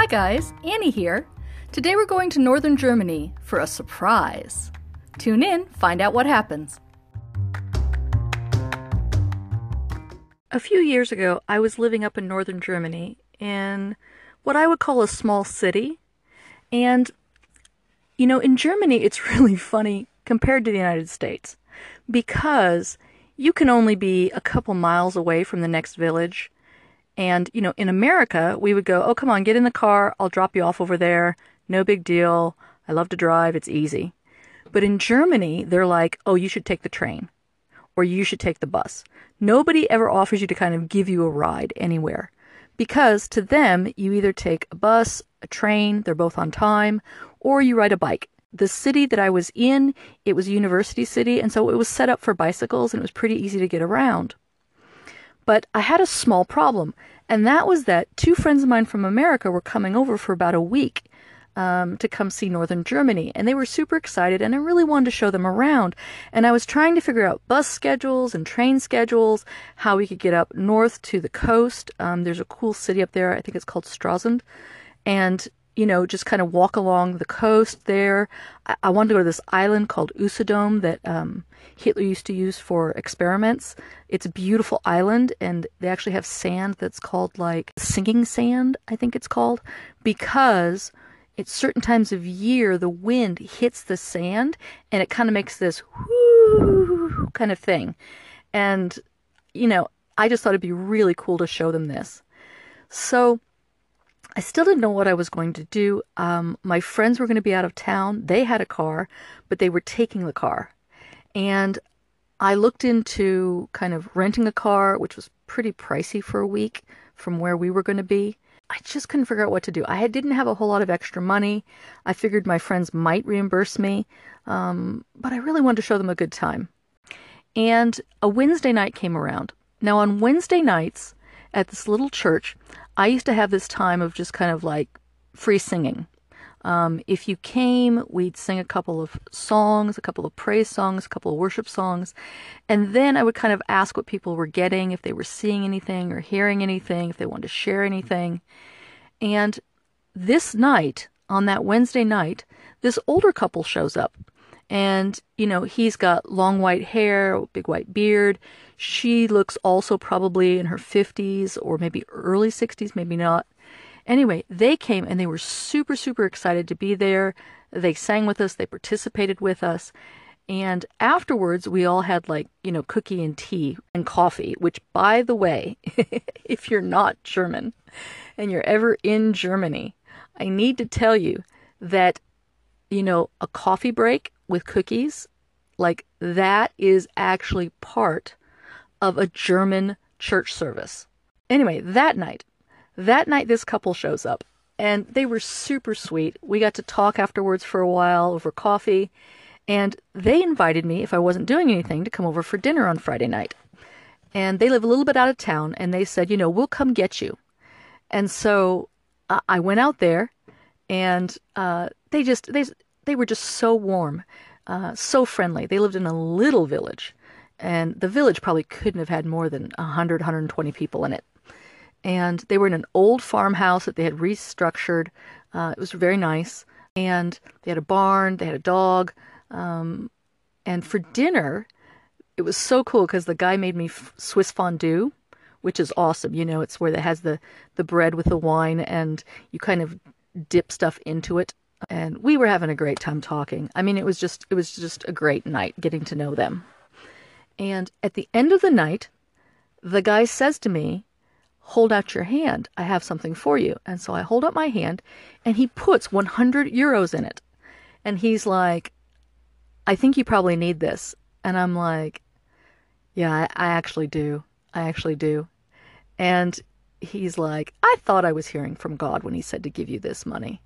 Hi guys, Annie here. Today we're going to northern Germany for a surprise. Tune in, find out what happens. A few years ago, I was living up in northern Germany in what I would call a small city. And, you know, in Germany, it's really funny compared to the United States because you can only be a couple miles away from the next village and, you know, in America, we would go, oh, come on, get in the car. I'll drop you off over there. No big deal. I love to drive. It's easy. But in Germany, they're like, oh, you should take the train or you should take the bus. Nobody ever offers you to kind of give you a ride anywhere because to them, you either take a bus, a train, they're both on time, or you ride a bike. The city that I was in, it was a university city, and so it was set up for bicycles and it was pretty easy to get around. But I had a small problem, and that was that two friends of mine from America were coming over for about a week um, to come see Northern Germany, and they were super excited, and I really wanted to show them around. And I was trying to figure out bus schedules and train schedules, how we could get up north to the coast. Um, there's a cool city up there, I think it's called Stralsund, and you know, just kind of walk along the coast there. I, I wanted to go to this island called Usedom that um, Hitler used to use for experiments. It's a beautiful island, and they actually have sand that's called like singing sand, I think it's called, because at certain times of year the wind hits the sand and it kind of makes this whoo kind of thing. And, you know, I just thought it'd be really cool to show them this. So I still didn't know what I was going to do. Um, my friends were going to be out of town. They had a car, but they were taking the car. And I looked into kind of renting a car, which was pretty pricey for a week from where we were going to be. I just couldn't figure out what to do. I didn't have a whole lot of extra money. I figured my friends might reimburse me, um, but I really wanted to show them a good time. And a Wednesday night came around. Now, on Wednesday nights at this little church, I used to have this time of just kind of like free singing. Um, if you came, we'd sing a couple of songs, a couple of praise songs, a couple of worship songs, and then I would kind of ask what people were getting, if they were seeing anything or hearing anything, if they wanted to share anything. And this night, on that Wednesday night, this older couple shows up. And, you know, he's got long white hair, big white beard. She looks also probably in her 50s or maybe early 60s, maybe not. Anyway, they came and they were super, super excited to be there. They sang with us, they participated with us. And afterwards, we all had like, you know, cookie and tea and coffee, which, by the way, if you're not German and you're ever in Germany, I need to tell you that, you know, a coffee break with cookies, like that is actually part of a German church service. Anyway, that night, that night this couple shows up and they were super sweet. We got to talk afterwards for a while over coffee and they invited me if I wasn't doing anything to come over for dinner on Friday night. And they live a little bit out of town and they said, you know, we'll come get you. And so uh, I went out there and uh, they just they they were just so warm, uh, so friendly. They lived in a little village, and the village probably couldn't have had more than 100, 120 people in it. And they were in an old farmhouse that they had restructured. Uh, it was very nice. And they had a barn, they had a dog. Um, and for dinner, it was so cool because the guy made me Swiss fondue, which is awesome. You know, it's where it has the, the bread with the wine and you kind of dip stuff into it and we were having a great time talking. I mean, it was just it was just a great night getting to know them. And at the end of the night, the guy says to me, "Hold out your hand. I have something for you." And so I hold up my hand, and he puts 100 euros in it. And he's like, "I think you probably need this." And I'm like, "Yeah, I, I actually do. I actually do." And he's like, "I thought I was hearing from God when he said to give you this money."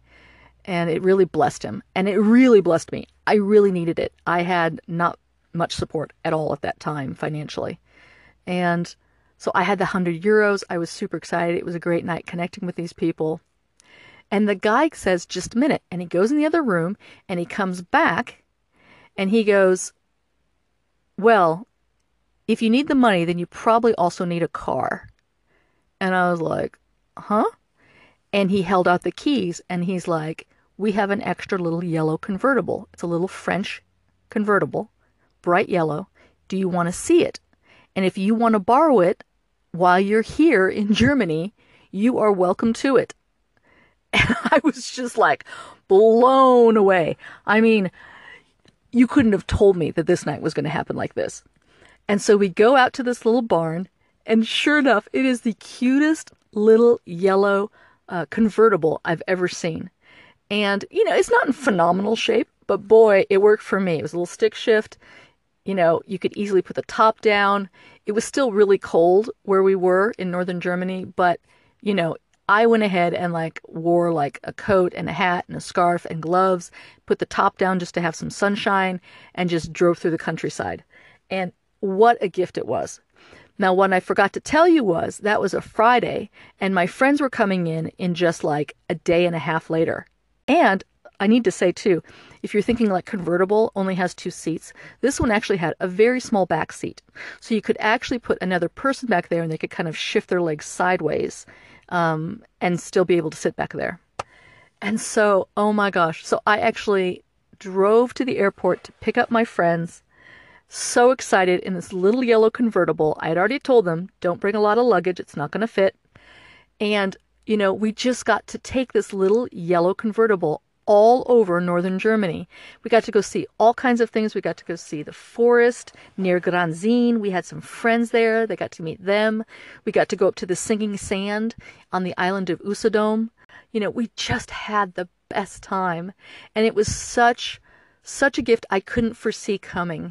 And it really blessed him. And it really blessed me. I really needed it. I had not much support at all at that time financially. And so I had the 100 euros. I was super excited. It was a great night connecting with these people. And the guy says, just a minute. And he goes in the other room and he comes back and he goes, well, if you need the money, then you probably also need a car. And I was like, huh? And he held out the keys and he's like, We have an extra little yellow convertible. It's a little French convertible, bright yellow. Do you want to see it? And if you want to borrow it while you're here in Germany, you are welcome to it. And I was just like blown away. I mean, you couldn't have told me that this night was going to happen like this. And so we go out to this little barn, and sure enough, it is the cutest little yellow uh, convertible I've ever seen. And, you know, it's not in phenomenal shape, but boy, it worked for me. It was a little stick shift. You know, you could easily put the top down. It was still really cold where we were in northern Germany, but, you know, I went ahead and like wore like a coat and a hat and a scarf and gloves, put the top down just to have some sunshine, and just drove through the countryside. And what a gift it was. Now, what I forgot to tell you was that was a Friday, and my friends were coming in in just like a day and a half later. And I need to say too, if you're thinking like convertible only has two seats, this one actually had a very small back seat. So you could actually put another person back there and they could kind of shift their legs sideways um, and still be able to sit back there. And so, oh my gosh. So I actually drove to the airport to pick up my friends. So excited in this little yellow convertible. I had already told them, don't bring a lot of luggage, it's not going to fit. And, you know, we just got to take this little yellow convertible all over northern Germany. We got to go see all kinds of things. We got to go see the forest near Granzin. We had some friends there. They got to meet them. We got to go up to the Singing Sand on the island of Usedom. You know, we just had the best time. And it was such, such a gift I couldn't foresee coming.